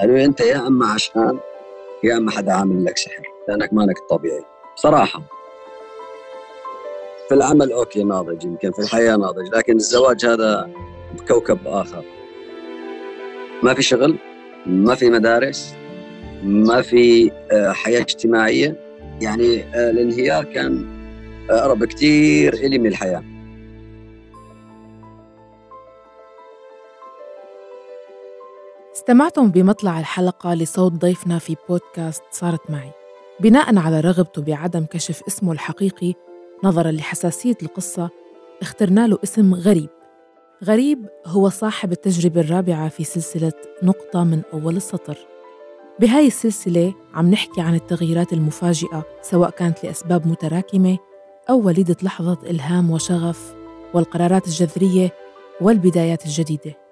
قالوا لي أنت يا أما عشان يا أما حدا عامل لك سحر لأنك مانك طبيعي صراحة. في العمل أوكي ناضج يمكن في الحياة ناضج لكن الزواج هذا بكوكب آخر. ما في شغل ما في مدارس ما في آه، حياة اجتماعية. يعني آه، الانهيار كان أقرب كثير إلي من الحياة. استمعتم بمطلع الحلقة لصوت ضيفنا في بودكاست صارت معي. بناء على رغبته بعدم كشف اسمه الحقيقي نظرا لحساسية القصة اخترنا له اسم غريب. غريب هو صاحب التجربة الرابعة في سلسلة نقطة من أول السطر. بهاي السلسلة عم نحكي عن التغييرات المفاجئة سواء كانت لأسباب متراكمة أو وليدة لحظة إلهام وشغف والقرارات الجذرية والبدايات الجديدة.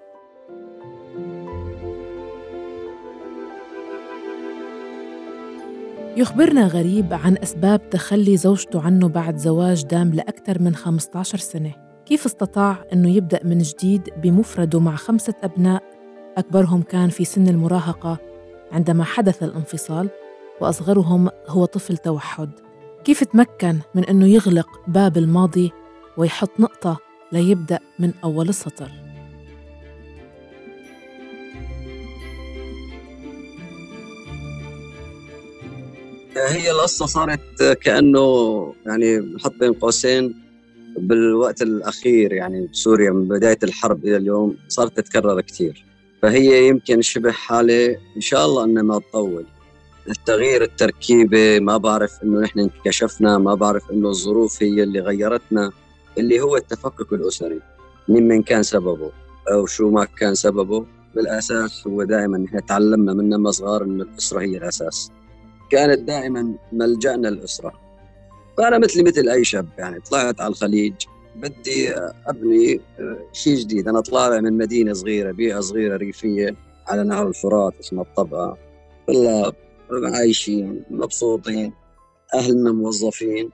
يخبرنا غريب عن أسباب تخلي زوجته عنه بعد زواج دام لأكثر من 15 سنة. كيف استطاع أنه يبدأ من جديد بمفرده مع خمسة أبناء؟ أكبرهم كان في سن المراهقة عندما حدث الانفصال وأصغرهم هو طفل توحد. كيف تمكن من أنه يغلق باب الماضي ويحط نقطة ليبدأ من أول السطر؟ هي القصة صارت كأنه يعني نحط بين قوسين بالوقت الأخير يعني بسوريا من بداية الحرب إلى اليوم صارت تتكرر كثير فهي يمكن شبه حالة إن شاء الله أنها ما تطول. التغيير التركيبة ما بعرف إنه نحن انكشفنا ما بعرف إنه الظروف هي اللي غيرتنا اللي هو التفكك الأسري. مين من كان سببه أو شو ما كان سببه؟ بالأساس هو دائما نحن تعلمنا من صغار إنه الأسرة هي الأساس. كانت دائما ملجأنا الأسرة فأنا مثلي مثل أي شاب يعني طلعت على الخليج بدي أبني شيء جديد. أنا طالع من مدينة صغيرة بيئة صغيرة ريفية على نهر الفرات اسمها الطبقة. طلاب عايشين مبسوطين أهلنا موظفين.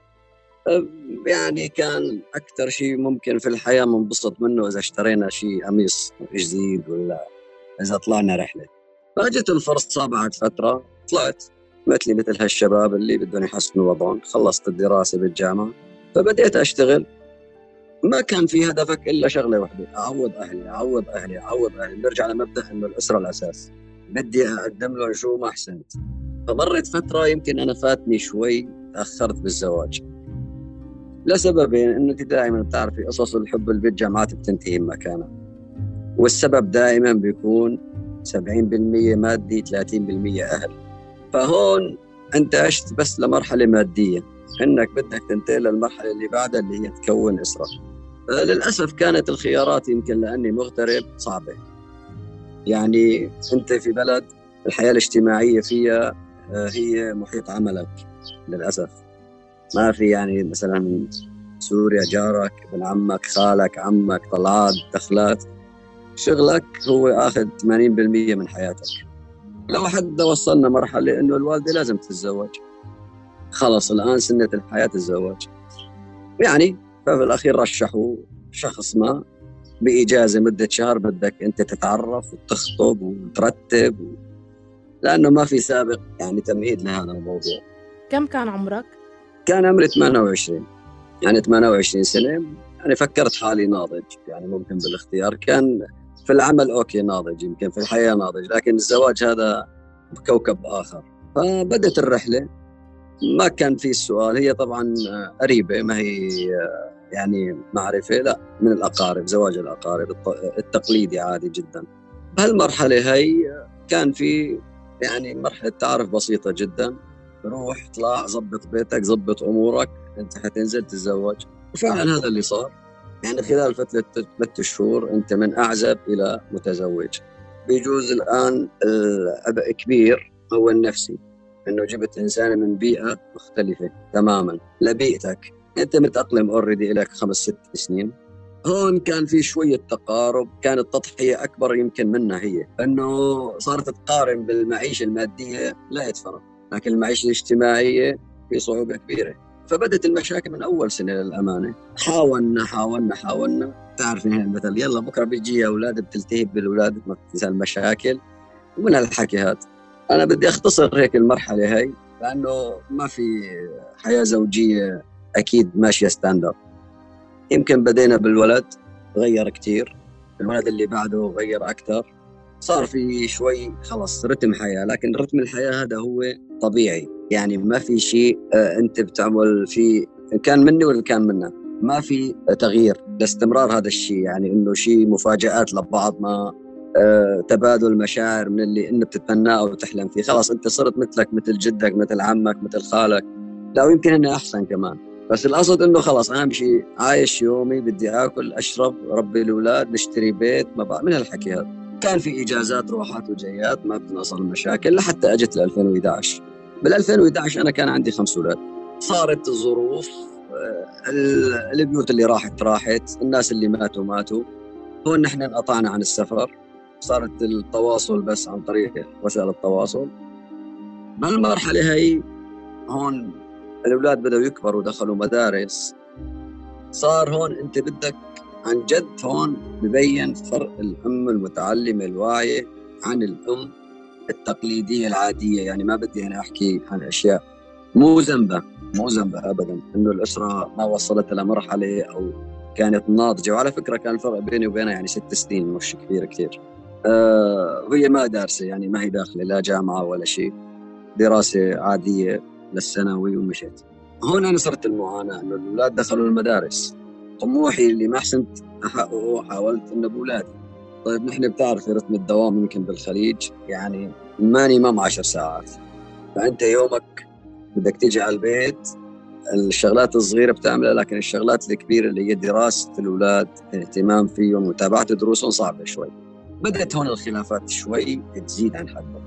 يعني كان أكثر شيء ممكن في الحياة منبسط منه إذا اشترينا شيء قميص جديد ولا إذا طلعنا رحلة. فأجت الفرصة بعد فترة طلعت. مثلي مثل هالشباب اللي بدهم يحسنوا وضعهم. خلصت الدراسة بالجامعة فبديت أشتغل. ما كان في هدفك إلا شغلة واحدة أعوض أهلي أعوض أهلي أعوض أهلي. نرجع لمبدأ إنه الأسرة الأساس. بدي أقدم لهم شو ما أحسنت. فمرت فترة يمكن أنا فاتني شوي تأخرت بالزواج. لسببين إنه أنت دائما بتعرفي قصص الحب اللي بالجامعات بتنتهي بمكانها والسبب دائما بيكون 70% مادي 30% أهل. فهون انت عشت بس لمرحلة مادية. انك بدك تنتقل للمرحلة اللي بعدها اللي هي تكون اسره للأسف كانت الخيارات يمكن لأني مغترب صعبة. يعني أنت في بلد الحياة الاجتماعية فيها آه، هي محيط عملك للأسف. ما في يعني مثلا سوريا جارك ابن عمك خالك عمك طلعات دخلات شغلك هو آخذ 80% من حياتك. لو حتى وصلنا مرحلة إنه الوالدة لازم تتزوج. خلص الآن سنة الحياة الزواج يعني ففي الأخير رشحوا شخص ما بإجازة مدة شهر بدك أنت تتعرف وتخطب وترتب و... لأنه ما في سابق يعني تمهيد لهذا الموضوع. كم كان عمرك؟ كان عمري 28 يعني 28 سنة. يعني فكرت حالي ناضج. يعني ممكن بالإختيار كان في العمل أوكي ناضج يمكن في الحياة ناضج لكن الزواج هذا بكوكب آخر. فبدت الرحلة ما كان في السؤال هي طبعا قريبة ما هي يعني معرفة لا من الأقارب زواج الأقارب التقليدي عادي جدا. بهالمرحلة هي كان في يعني مرحلة تعارف بسيطة جدا روح اطلع ظبط بيتك ظبط أمورك أنت حتنزل تتزوج. وفعلا هذا اللي صار. يعني خلال فترة ثلاث شهور أنت من أعزب إلى متزوج. بيجوز الآن العبء كبير هو النفسي إنه جبت انسان من بيئة مختلفة تماما لبيئتك. أنت متأقلم اوريدي لك خمس ست سنين. هون كان في شوية تقارب كانت التضحية أكبر يمكن منها هي. إنه صارت تقارن بالمعيشة المادية لا يتفرق لكن المعيشة الاجتماعية في صعوبة كبيرة. فبدت المشاكل من أول سنة للأمانة. حاولنا حاولنا حاولنا. تعرف هنا المثل يلا بكرة بيجي أولاد بتلتهب بالأولاد ما تنسى المشاكل. ومن هالحكي هذا أنا بدي أختصر هيك المرحلة هي لأنه ما في حياة زوجية أكيد ماشية ستاندرد يمكن بدينا بالولد غير كثير الولد اللي بعده غير أكثر صار في شوي خلص رتم حياة لكن رتم الحياة هذا هو طبيعي. يعني ما في شيء آه، أنت بتعمل فيه إن كان مني ولا كان منها ما في تغيير لاستمرار هذا الشيء يعني إنه شيء مفاجآت لبعض ما آه، تبادل مشاعر من اللي انت بتتمناه أو تحلم فيه. خلاص أنت صرت مثلك مثل جدك مثل عمك مثل خالك. لا ويمكن انه أحسن كمان. بس القصد إنه خلاص أهم شيء عايش يومي بدي آكل أشرب ربي الأولاد نشتري بيت ما بقى من هالحكي هذا. كان في إجازات روحات وجيات ما بتنصل المشاكل لحتى أجت ل 2011 بال 2011 أنا كان عندي خمس أولاد صارت الظروف آه، البيوت اللي راحت راحت الناس اللي ماتوا ماتوا. هون نحن انقطعنا عن السفر. صارت التواصل بس عن طريق وسائل التواصل. بالمرحلة هي هون الأولاد بدأوا يكبروا ودخلوا مدارس. صار هون أنت بدك عن جد هون ببين فرق الأم المتعلمة الواعية عن الأم. التقليدية العادية يعني ما بدي أنا أحكي عن أشياء مو ذنبها مو ذنبها أبدا. إنه الأسرة ما وصلت لمرحلة أو كانت ناضجة. وعلى فكرة كان الفرق بيني وبينها يعني ست سنين مش كبير كثير. آه وهي ما دارسة يعني ما هي داخلة لا جامعة ولا شيء. دراسة عادية للثانوي ومشيت. هون أنا صرت المعاناة إنه الأولاد دخلوا المدارس. طموحي اللي ما حسنت أحققه حاولت إنه بأولادي. طيب نحن بتعرف رتم الدوام يمكن بالخليج يعني ماني مام عشر ساعات. فأنت يومك بدك تيجي على البيت الشغلات الصغيرة بتعملها لكن الشغلات الكبيرة اللي هي دراسة الأولاد الاهتمام فيهم متابعة دروسهم صعبة شوي. بدأت هون الخلافات شوي تزيد عن حدها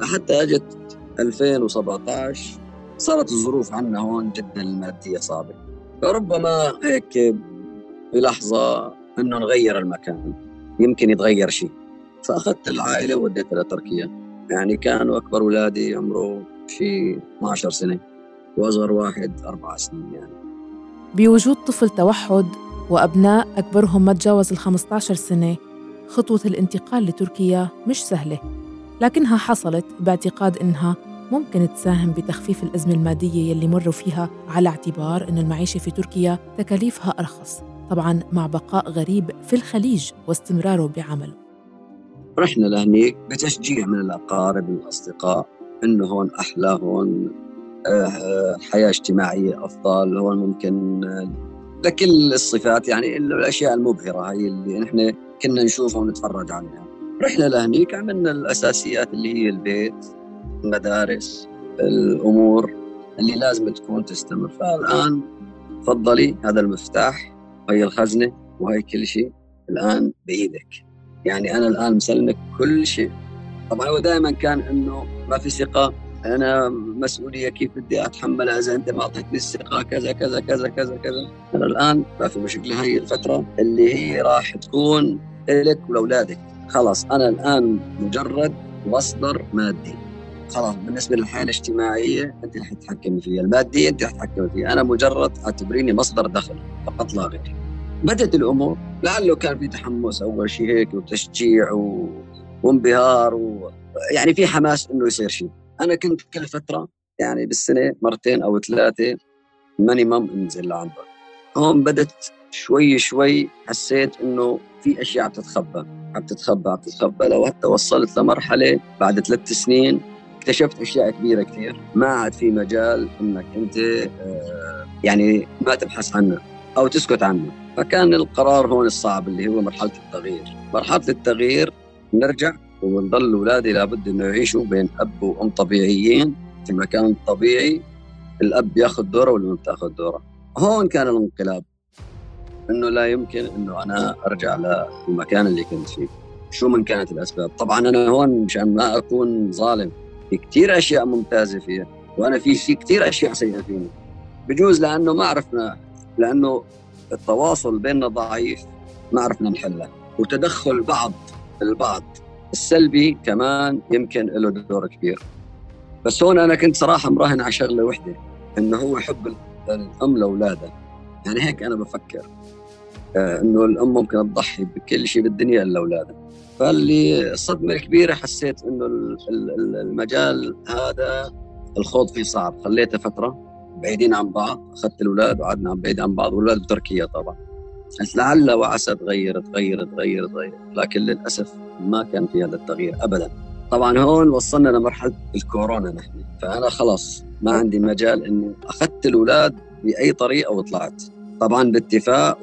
لحتى أجت 2017 صارت الظروف عندنا هون جدا المادية صعبة. فربما هيك بلحظة إنه نغير المكان. يمكن يتغير شيء. فأخذت العائلة ووديتها لتركيا. يعني كانوا أكبر اولادي عمره شيء 12 سنة وأصغر واحد أربع سنين يعني. بوجود طفل توحد وأبناء أكبرهم ما تجاوز ال 15 سنة خطوة الانتقال لتركيا مش سهلة. لكنها حصلت باعتقاد إنها ممكن تساهم بتخفيف الأزمة المادية يلي مروا فيها على اعتبار أن المعيشة في تركيا تكاليفها أرخص. طبعا مع بقاء غريب في الخليج واستمراره بعمله. رحنا لهنيك بتشجيع من الأقارب الأصدقاء إنه هون أحلى هون آه، حياة اجتماعية أفضل هون ممكن آه، لكل الصفات يعني الأشياء المبهرة هي اللي نحن كنا نشوفها ونتفرج عليها. رحنا لهنيك عملنا الأساسيات اللي هي البيت المدارس الأمور اللي لازم تكون تستمر. فالآن تفضلي هذا المفتاح. وهي الخزنة وهي كل شيء الآن بإيدك. يعني أنا الآن مسلمك كل شيء. طبعا هو دائما كان إنه ما في ثقة. أنا مسؤولية كيف بدي أتحملها إذا أنت ما أعطيتني الثقة كذا كذا كذا كذا كذا. أنا الآن ما في مشكلة هي الفترة اللي هي راح تكون لك ولأولادك. خلاص أنا الآن مجرد مصدر مادي. خلاص بالنسبة للحياة الاجتماعية أنت رح تتحكمي فيها، المادية أنت رح تتحكمي فيها، أنا مجرد أعتبريني مصدر دخل فقط لا غير. بدأت الأمور لعله كان في تحمس أول شيء هيك وتشجيع و... وانبهار و... يعني في حماس إنه يصير شيء. أنا كنت كل فترة يعني بالسنة مرتين أو ثلاثة مينيمم انزل لعندك. هون بدت شوي شوي حسيت إنه في أشياء عم تتخبى عم تتخبى عم تتخبى لو حتى وصلت لمرحلة بعد ثلاث سنين اكتشفت أشياء كبيرة كثير. ما عاد في مجال إنك أنت آه، يعني ما تبحث عنها أو تسكت عنها فكان القرار هون الصعب اللي هو مرحلة التغيير. مرحلة التغيير نرجع ونضل اولادي لابد إنه يعيشوا بين أب وأم طبيعيين في مكان طبيعي. الأب ياخذ دوره والأم تاخذ دوره. هون كان الانقلاب. إنه لا يمكن إنه أنا أرجع للمكان اللي كنت فيه. شو من كانت الأسباب؟ طبعا أنا هون مشان ما أكون ظالم. في كثير أشياء ممتازة فيها وأنا في في كثير أشياء سيئة فيني بجوز لأنه ما عرفنا لأنه التواصل بيننا ضعيف ما عرفنا نحله. وتدخل بعض البعض السلبي كمان يمكن له دور كبير. بس هون أنا كنت صراحة مراهن على شغلة وحدة إنه هو حب الأم لاولادها يعني هيك أنا بفكر آه، إنه الأم ممكن تضحي بكل شيء بالدنيا إلا اولادها فاللي الصدمه الكبيره حسيت إنه المجال هذا الخوض فيه صعب. خليته فترة بعيدين عن بعض. أخذت الأولاد وقعدنا بعيد عن بعض. والأولاد بتركيا طبعا. بس لعل وعسى تغير تغير تغير تغير لكن للأسف ما كان في هذا التغيير ابدا. طبعا هون وصلنا لمرحلة الكورونا نحن. فأنا خلاص ما عندي مجال انه أخذت الأولاد بأي طريقة وطلعت. طبعا باتفاق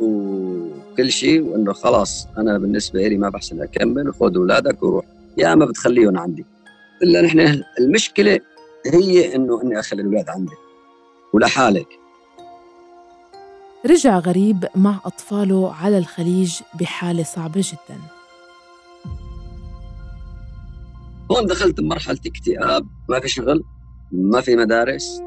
وكل شيء وإنه خلاص أنا بالنسبة لي ما بحسن أكمل خذ أولادك وروح. يا اما بتخليهم عندي. إلا نحن المشكلة هي إنه إني أخلي الأولاد عندي. ولحالك. رجع غريب مع أطفاله على الخليج بحالة صعبة جدا. هون دخلت بمرحلة اكتئاب. ما في شغل ما في مدارس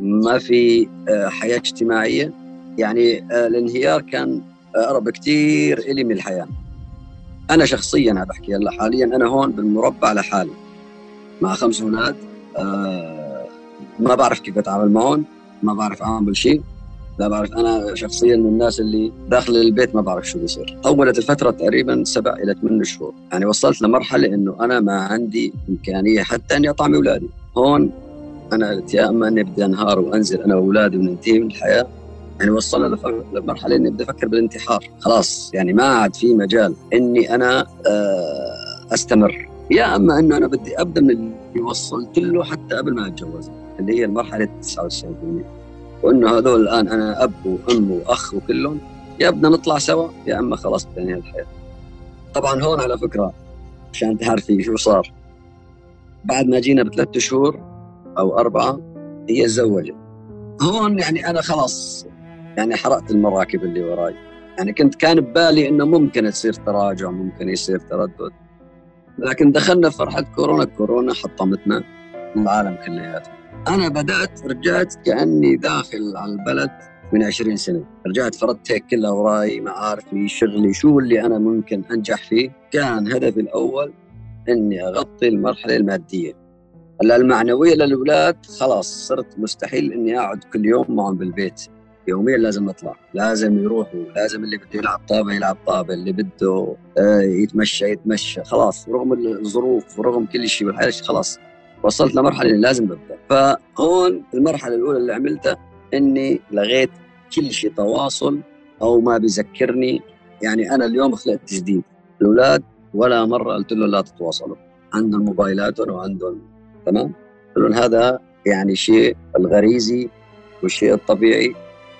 ما في آه، حياة اجتماعية. يعني آه، الانهيار كان أقرب كثير إلي من الحياة. أنا شخصيا أنا بحكي هلأ حاليا أنا هون بالمربع لحالي. مع خمس أولاد آه، ما بعرف كيف أتعامل معهم ما بعرف أعمل شيء لا بعرف أنا شخصيا من الناس اللي داخل البيت ما بعرف شو بيصير. طولت الفترة تقريبا سبع إلى ثمان شهور. يعني وصلت لمرحلة إنه أنا ما عندي إمكانية حتى إني أطعم أولادي. هون أنا يا إما إني بدي أنهار وأنزل أنا وأولادي وننتهي من الحياة يعني وصلنا لمرحلة إني بدي أفكر بالانتحار خلاص يعني ما عاد في مجال إني أنا آه، أستمر يا أما إنه أنا بدي أبدأ من اللي وصلت له حتى قبل ما أتجوز اللي هي المرحلة 99% وإنه هذول الآن أنا أب وأم وأخ وكلهم يا بدنا نطلع سوا يا أما خلاص بتنهي الحياة. طبعا هون على فكرة عشان تعرفي شو صار بعد ما جينا بثلاث شهور أو أربعة هي تزوجت. هون يعني أنا خلاص يعني حرقت المراكب اللي وراي. يعني كنت كان ببالي إنه ممكن تصير تراجع ممكن يصير تردد. لكن دخلنا مرحله كورونا كورونا حطمتنا العالم كلياته. أنا بدأت رجعت كأني داخل على البلد من 20 سنة. رجعت فردت هيك كلها وراي معارفي شغلي شو اللي أنا ممكن أنجح فيه. كان هدفي الأول إني أغطي المرحلة المادية. هلا المعنوية للأولاد خلاص صرت مستحيل إني أقعد كل يوم معهم بالبيت. يوميا لازم نطلع. لازم يروحوا لازم اللي بده يلعب طابة يلعب طابة اللي بده آه، يتمشى يتمشى. خلاص رغم الظروف ورغم كل شيء والحياة خلاص. وصلت لمرحلة اللي لازم ببدا فهون المرحلة الأولى اللي عملتها إني لغيت كل شيء تواصل أو ما بيذكرني يعني أنا اليوم خلقت جديد. الأولاد ولا مرة قلت لهم لا تتواصلوا. عندهم موبايلاتهم وعندهم تمام؟ لهم هذا يعني شيء الغريزي والشيء الطبيعي.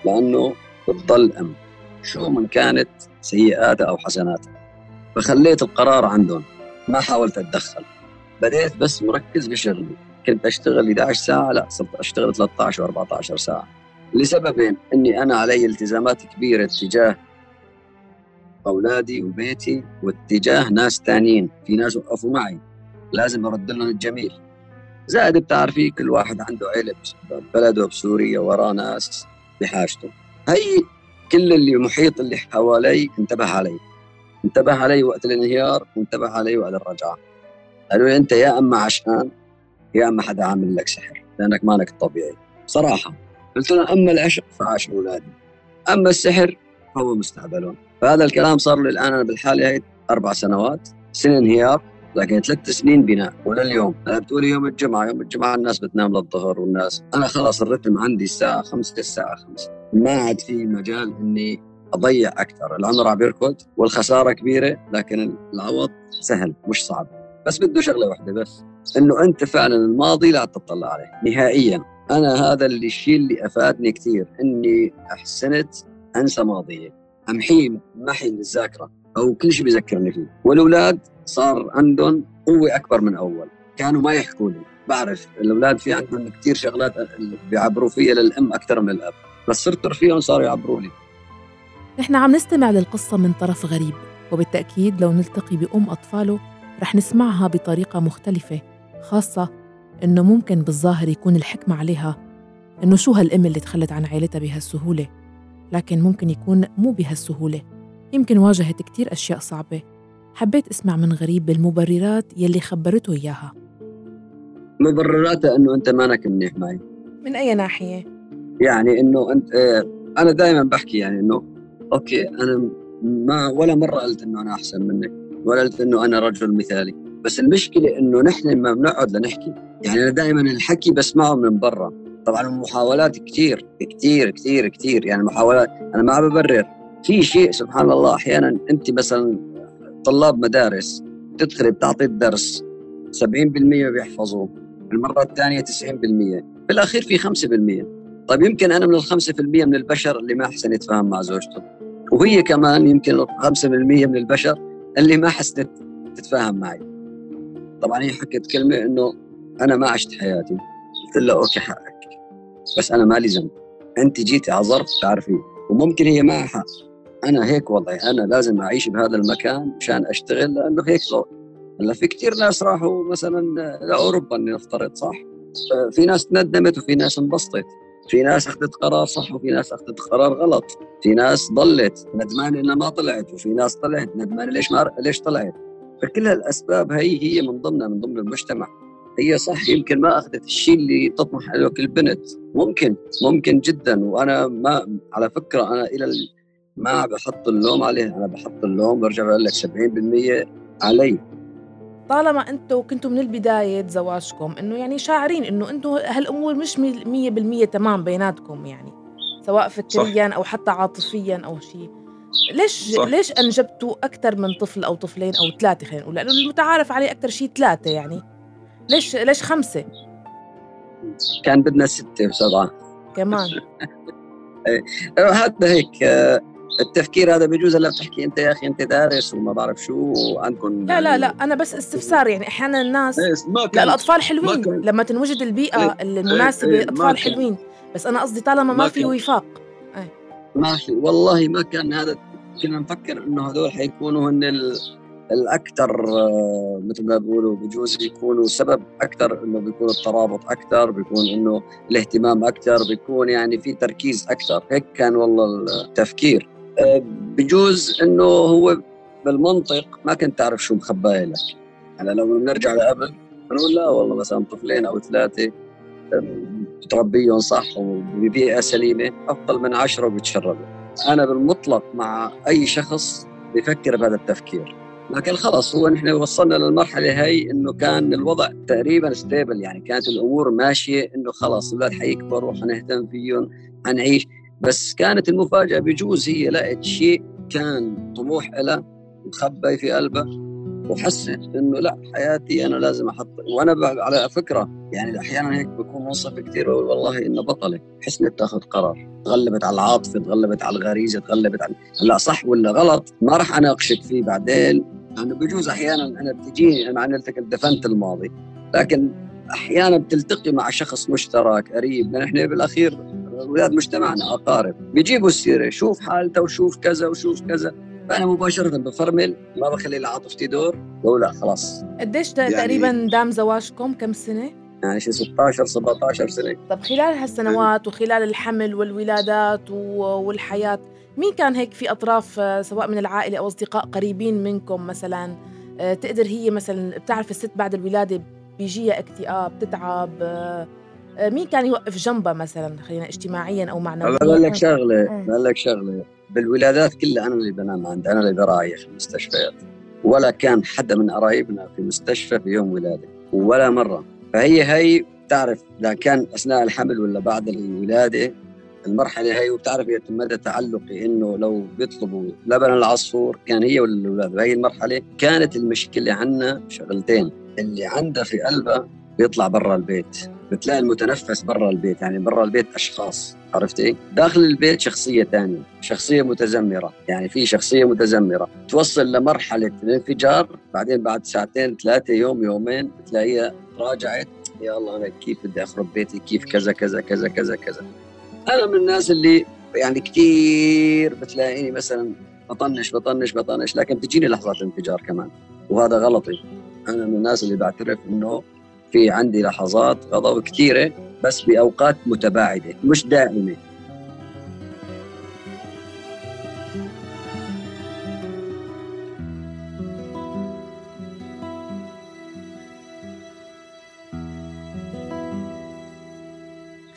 لأنه بتضل أم. شو من كانت سيئاتها أو حسناتها. فخليت القرار عندهم. ما حاولت أتدخل. بديت بس مركز بشغلي. كنت أشتغل 11 ساعة لا صرت أشتغل 13 و14 ساعة. لسببين إني أنا علي التزامات كبيرة تجاه أولادي وبيتي واتجاه ناس ثانيين في ناس وقفوا معي. لازم أرد لهم الجميل. زائد بتعرفي كل واحد عنده عيلة ببلده بسوريا وراه ناس. بحاجته. هي كل اللي محيط اللي حوالي انتبه علي انتبه علي وقت الانهيار وانتبه علي وقت الرجعة. قالوا لي أنت يا أما عشان يا أما حدا عامل لك سحر لأنك مانك الطبيعي. صراحة قلت له أما العشق فعاش أولادي. أما السحر فهو مستقبلهم. فهذا الكلام صار لي الان أنا بالحالة هي أربع سنوات سنة انهيار. لكن ثلاث سنين بناء ولليوم أنا بتقولي يوم الجمعة يوم الجمعة الناس بتنام للظهر والناس. أنا خلاص الرتم عندي الساعة 5 الساعة 5 ما عاد في مجال إني أضيع أكثر. العمر عم يركض والخسارة كبيرة لكن العوض سهل مش صعب. بس بده شغلة واحدة بس إنه أنت فعلا الماضي لا تطلع عليه. نهائيا. أنا هذا اللي الشيء اللي أفادني كثير إني أحسنت أنسى ماضيي. امحيه محي الذاكرة أو كل شيء بيذكرني فيه. والأولاد صار عندهم قوة أكبر من أول. كانوا ما يحكوا لي. بعرف الأولاد في عندهم كثير شغلات بيعبروا فيها للأم أكثر من الأب. بس صرت فيهم صاروا يعبروا لي. نحن عم نستمع للقصة من طرف غريب وبالتأكيد لو نلتقي بأم أطفاله رح نسمعها بطريقة مختلفة خاصة إنه ممكن بالظاهر يكون الحكمة عليها إنه شو هالأم اللي تخلت عن عائلتها بهالسهولة. لكن ممكن يكون مو بهالسهولة. يمكن واجهت كتير أشياء صعبة. حبيت أسمع من غريب بالمبررات يلي خبرته إياها. مبرراتها إنه أنت مانك منيح معي. من أي ناحية؟ يعني إنه أنت أنا دائما بحكي يعني إنه أوكي أنا ما ولا مرة قلت إنه أنا أحسن منك ولا قلت إنه أنا رجل مثالي. بس المشكلة إنه نحن ما بنقعد لنحكي يعني أنا دائما الحكي بسمعه من برا. طبعا المحاولات كثير كثير كثير كثير يعني محاولات أنا ما ببرر. في شيء سبحان الله أحيانا أنت مثلا طلاب مدارس تدخلي بتعطي الدرس 70% بيحفظوه المرة الثانية 90% بالأخير في 5% طيب يمكن أنا من ال 5% من البشر اللي ما احسن يتفاهم مع زوجته. وهي كمان يمكن 5% من البشر اللي ما حسنت تتفاهم معي. طبعا هي حكت كلمة إنه أنا ما عشت حياتي. قلت لها أوكي حقك بس أنا مالي ذنب. أنت جيتي على ظرف تعرفي وممكن هي معها حق أنا هيك وضعي أنا لازم أعيش بهذا المكان مشان أشتغل لأنه هيك هلأ في كثير ناس راحوا مثلا لأوروبا نفترض صح؟ في ناس تندمت وفي ناس انبسطت. في ناس أخذت قرار صح وفي ناس أخذت قرار غلط. في ناس ضلت ندمانه إنها ما طلعت وفي ناس طلعت ندمانه ليش ما ليش طلعت؟ فكل هالأسباب هي هي من ضمنها من ضمن المجتمع. هي صح يمكن ما أخذت الشيء اللي تطمح له كل بنت. ممكن ممكن جدا. وأنا ما على فكرة أنا إلى ما بحط اللوم عليه أنا بحط اللوم برجع بقول لك 70% علي. طالما أنتم كنتوا من البداية زواجكم إنه يعني شاعرين إنه أنتم هالأمور مش 100% تمام بيناتكم يعني سواء فكريا أو حتى عاطفيا أو شيء ليش صح. ليش أنجبتوا أكثر من طفل أو طفلين أو ثلاثة خلينا نقول؟ لأنه المتعارف عليه أكثر شيء ثلاثة يعني. ليش ليش خمسة؟ كان بدنا ستة وسبعة. كمان. إيه، هذا هيك آه، التفكير هذا بيجوز هلا بتحكي أنت يا أخي أنت دارس وما بعرف شو وعندكم لا لا لا أنا بس استفسار يعني أحيانا الناس ما كان لا الاطفال حلوين لما تنوجد البيئة إيه، المناسبة إيه، الاطفال حلوين بس أنا قصدي طالما ما, ما في وفاق. إيه. ما في والله ما كان هذا كنا نفكر إنه هذول حيكونوا هن الأكثر آه، مثل ما بيقولوا بجوز يكونوا سبب أكثر إنه بيكون الترابط أكثر بيكون إنه الاهتمام أكثر بيكون يعني في تركيز أكثر. هيك كان والله التفكير. بجوز إنه هو بالمنطق ما كنت تعرف شو مخباي لك. يعني لو بنرجع لقبل بنقول لا والله مثلا طفلين أو ثلاثة بتربيهم صح وببيئة سليمة أفضل من عشرة وبتشربوا. أنا بالمطلق مع أي شخص بفكر بهذا التفكير. لكن خلص هو نحن وصلنا للمرحلة هي إنه كان الوضع تقريبا ستيبل يعني كانت الأمور ماشية إنه خلص الاولاد حيكبروا حنهتم فيهم حنعيش. بس كانت المفاجأة بجوز هي لقت شيء كان طموح لها مخبي في قلبها وحست إنه لأ حياتي أنا لازم أحط وأنا على فكرة يعني أحيانا هيك بكون منصف كثير وأقول والله إنه بطله حسنت تاخذ قرار تغلبت على العاطفة تغلبت على الغريزة تغلبت على هلأ صح ولا غلط؟ ما راح أناقشك فيه بعدين يعني بجوز أحيانا أنا بتجيني مع إني دفنت الماضي لكن أحيانا بتلتقي مع شخص مشترك قريب نحن بالأخير أولاد مجتمعنا أقارب. بيجيبوا السيرة شوف حالته وشوف كذا وشوف كذا. فأنا مباشرة بفرمل ما بخلي لعاطفتي دور بقول لا خلاص. قديش يعني تقريبا دام زواجكم؟ كم سنة؟ يعني شي 16 17 سنة. طب خلال هالسنوات وخلال الحمل والولادات والحياة مين كان هيك في أطراف سواء من العائلة أو أصدقاء قريبين منكم مثلا؟ آه، تقدر هي مثلا بتعرف الست بعد الولادة بيجيها اكتئاب بتتعب آه، آه، مين كان يوقف جنبها مثلا خلينا اجتماعيا أو معنويا؟ بقول لك شغلة بقول لك شغلة. بالولادات كلها أنا اللي بنام عندي أنا اللي براعي في المستشفيات. ولا كان حدا من قرايبنا في مستشفى في يوم ولادة ولا مرة. فهي هي بتعرف إذا كان أثناء الحمل ولا بعد الولادة المرحلة هي وبتعرف مدى تعلقي إنه لو بيطلبوا لبن العصفور كان هي ولا الاولاد بهي المرحلة كانت المشكلة عندنا شغلتين. اللي عندها في قلبها بيطلع برا البيت. بتلاقي المتنفس برا البيت يعني برا البيت أشخاص عرفتي داخل البيت شخصية ثانية شخصية متذمره يعني في شخصية متذمره توصل لمرحلة الانفجار بعدين بعد ساعتين ثلاثة يوم يومين بتلاقيها راجعت يا الله أنا كيف بدي أخرب بيتي؟ كيف كذا كذا كذا كذا كذا. أنا من الناس اللي يعني كثير بتلاقيني مثلا بطنش بطنش بطنش لكن بتجيني لحظات انفجار كمان وهذا غلطي. أنا من الناس اللي بعترف إنه في عندي لحظات غضب كثيرة بس بأوقات متباعدة مش دائمة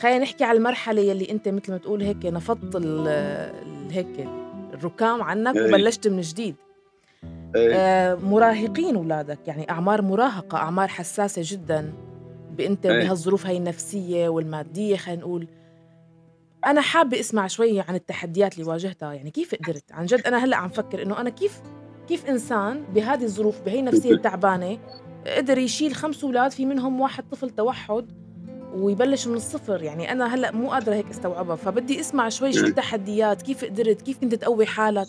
خلينا نحكي على المرحلة يلي أنت مثل ما تقول هيك نفضت هيك الركام عنك إيه. وبلشت من جديد إيه. آه، مراهقين أولادك يعني أعمار مراهقة أعمار حساسة جدا بأنت إيه. بهالظروف هاي النفسية والمادية خلينا نقول أنا حابة أسمع شوي عن التحديات اللي واجهتها يعني كيف قدرت عن جد أنا هلأ عم فكر إنه أنا كيف كيف إنسان بهذه الظروف بهي النفسية التعبانة قدر يشيل خمس أولاد في منهم واحد طفل توحد ويبلش من الصفر يعني أنا هلأ مو قادرة هيك أستوعبها فبدي أسمع شوي شو إيه. التحديات كيف قدرت كيف كنت تقوي حالك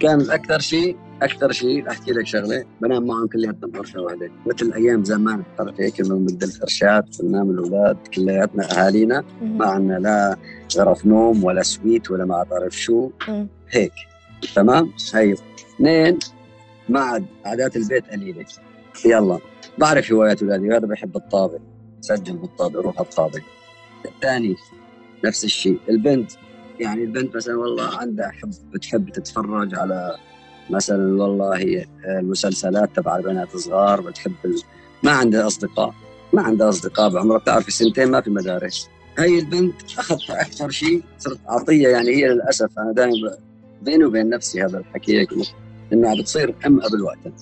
كان أكثر شيء أكثر شيء أحكي لك شغلة بنام معهم كلياتنا بغرفه واحدة مثل أيام زمان بتعرف هيك إنه بنمد الفرشات بننام الأولاد كلياتنا أهالينا ما عندنا لا غرف نوم ولا سويت ولا ما بعرف شو. هيك تمام؟ هي اثنين ما عاد عادات البيت قليلة. يلا بعرف هوايات أولادي هذا بحب الطابق سجل بالطابق روح الطابق الثاني نفس الشيء البنت. يعني البنت مثلا والله عندها حب بتحب تتفرج على مثلا والله هي المسلسلات تبع البنات الصغار بتحب. ما عندها أصدقاء ما عندها أصدقاء بعمرها بتعرف سنتين ما في مدارس هي البنت أخذتها أكثر شيء صرت عطيه يعني هي للأسف أنا دائما بيني وبين نفسي هذا الحكي انه عم بتصير أم قبل وقتها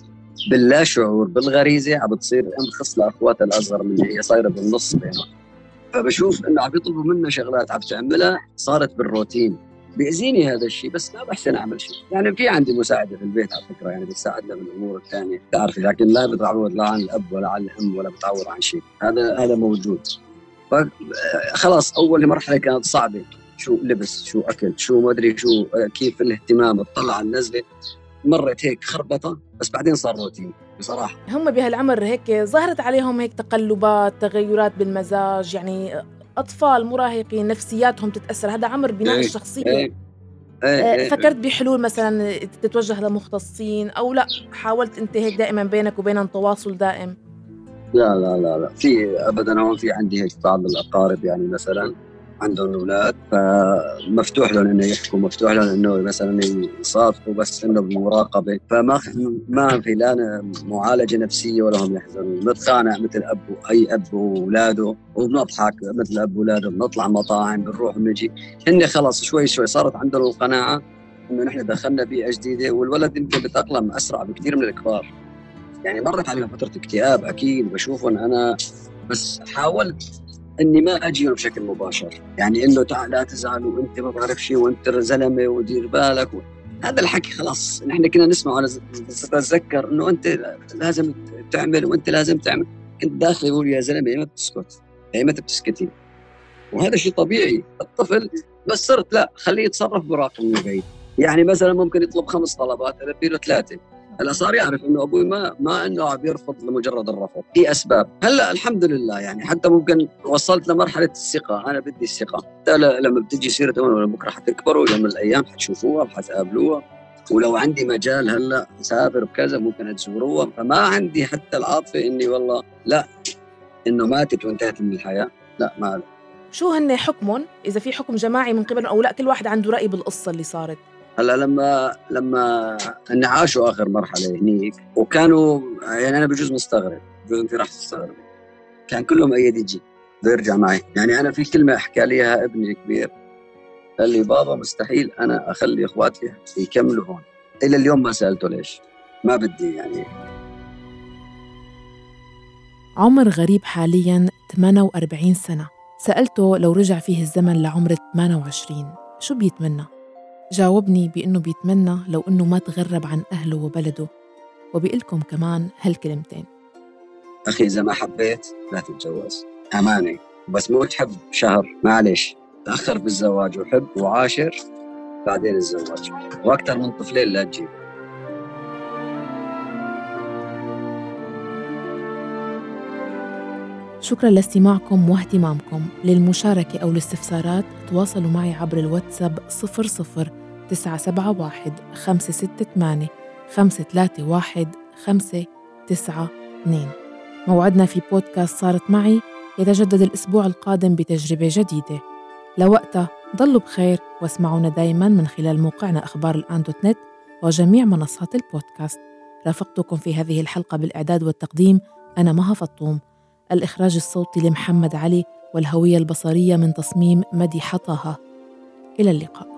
باللا شعور بالغريزة عم بتصير أم خصلة أخواتها الأصغر مني هي صايرة بالنص بينهم فبشوف إنه عم يطلبوا منا شغلات عم تعملها صارت بالروتين. بيأذيني هذا الشيء بس ما بحسن أعمل شيء، يعني في عندي مساعدة في البيت على فكرة يعني بتساعدنا بالامور الثانية. بتعرفي لكن لا بتعوض لا عن الأب ولا عن الأم ولا بتعوض عن شيء، هذا هذا موجود. خلاص أول مرحلة كانت صعبة. شو لبس شو أكل شو ما أدري شو كيف الاهتمام الطلعة النزلة. مرت هيك خربطة بس بعدين صار روتين بصراحة. هم بهالعمر هيك ظهرت عليهم هيك تقلبات تغيرات بالمزاج يعني أطفال مراهقين نفسياتهم تتأثر. هذا عمر بناء إيه، الشخصية. إيه آه، إيه إيه. فكرت بحلول مثلا تتوجه لمختصين أو لا؟ حاولت أنت هيك دائما بينك وبينهم تواصل دائم؟ لا لا لا لا. في ابدا هون في عندي هيك بعض الأقارب يعني مثلا. عندهم أولاد فمفتوح لهم إنه يحكوا مفتوح لهم إنه مثلا يصادقوا بس إنه بمراقبة. فما ما في لا معالجة نفسية ولا هم يحزنون. بنتخانق مثل أب أي أب وأولاده وبنضحك مثل أب وأولاده. بنطلع مطاعم بنروح بنجي هن خلص شوي شوي صارت عندهم القناعة إنه نحن دخلنا بيئة جديدة والولد يمكن بيتاقلم أسرع بكثير من الكبار. يعني مرت علينا فترة اكتئاب أكيد بشوفهم أنا. بس حاولت إني ما اجيهم بشكل مباشر. يعني إنه تعال لا تزعل وأنت ما بعرف شيء وأنت زلمة ودير بالك. و... هذا الحكي خلاص. نحن كنا نسمع أنا بتذكر إنه أنت لازم تعمل وأنت لازم تعمل. كنت داخل يقول يا زلمة أيمتى بتسكت؟ أيمتى بتسكتي؟ وهذا شيء طبيعي. الطفل بس صرت لا خليه يتصرف براقب من بعيد. يعني مثلا ممكن يطلب خمس طلبات البي له ثلاثة. هلا صار يعرف إنه أبوي ما ما إنه عم يرفض لمجرد الرفض في أسباب. هلا الحمد لله يعني حتى ممكن وصلت لمرحلة الثقة أنا بدي الثقة. لما بتجي سيرة بكرة حتكبروا يوم من الأيام حتشوفوها وحتقابلوها. ولو عندي مجال هلا أسافر بكذا ممكن تزوروها فما عندي حتى العاطفة إني والله لا إنه ماتت وانتهت من الحياة. لا ما شو هن حكمهم؟ إذا في حكم جماعي من قبل أو لا كل واحد عنده رأي بالقصة اللي صارت. هلا لما لما عاشوا آخر مرحلة هنيك وكانوا يعني أنا بجوز مستغرب بجوز انت راح تستغرب كان كلهم ايد يجي بيرجع معي. يعني أنا في كلمة احكى لي اياها ابني الكبير قال لي بابا مستحيل أنا أخلي إخواتي يكملوا هون. إلى اليوم ما سألته ليش. ما بدي يعني. عمر غريب حاليا 48 سنة. سألته لو رجع فيه الزمن لعمر 28 شو بيتمنى؟ جاوبني بأنه بيتمنى لو أنه ما تغرب عن أهله وبلده. وبيقلكم كمان هالكلمتين. أخي إذا ما حبيت لا تتجوز. أمانة بس مو تحب شهر. معلش تأخر بالزواج وحب وعاشر بعدين الزواج. وأكثر من طفلين لا تجيب. شكرا لاستماعكم واهتمامكم. للمشاركة أو الاستفسارات تواصلوا معي عبر الواتساب 00 971 568 531 592 موعدنا في بودكاست صارت معي يتجدد الأسبوع القادم بتجربة جديدة. لوقتها ضلوا بخير واسمعونا دايما من خلال موقعنا أخبار الآن دوت نت وجميع منصات البودكاست. رافقتكم في هذه الحلقة بالإعداد والتقديم أنا مها فطوم. الإخراج الصوتي لمحمد علي والهوية البصرية من تصميم مدي حطها إلى اللقاء.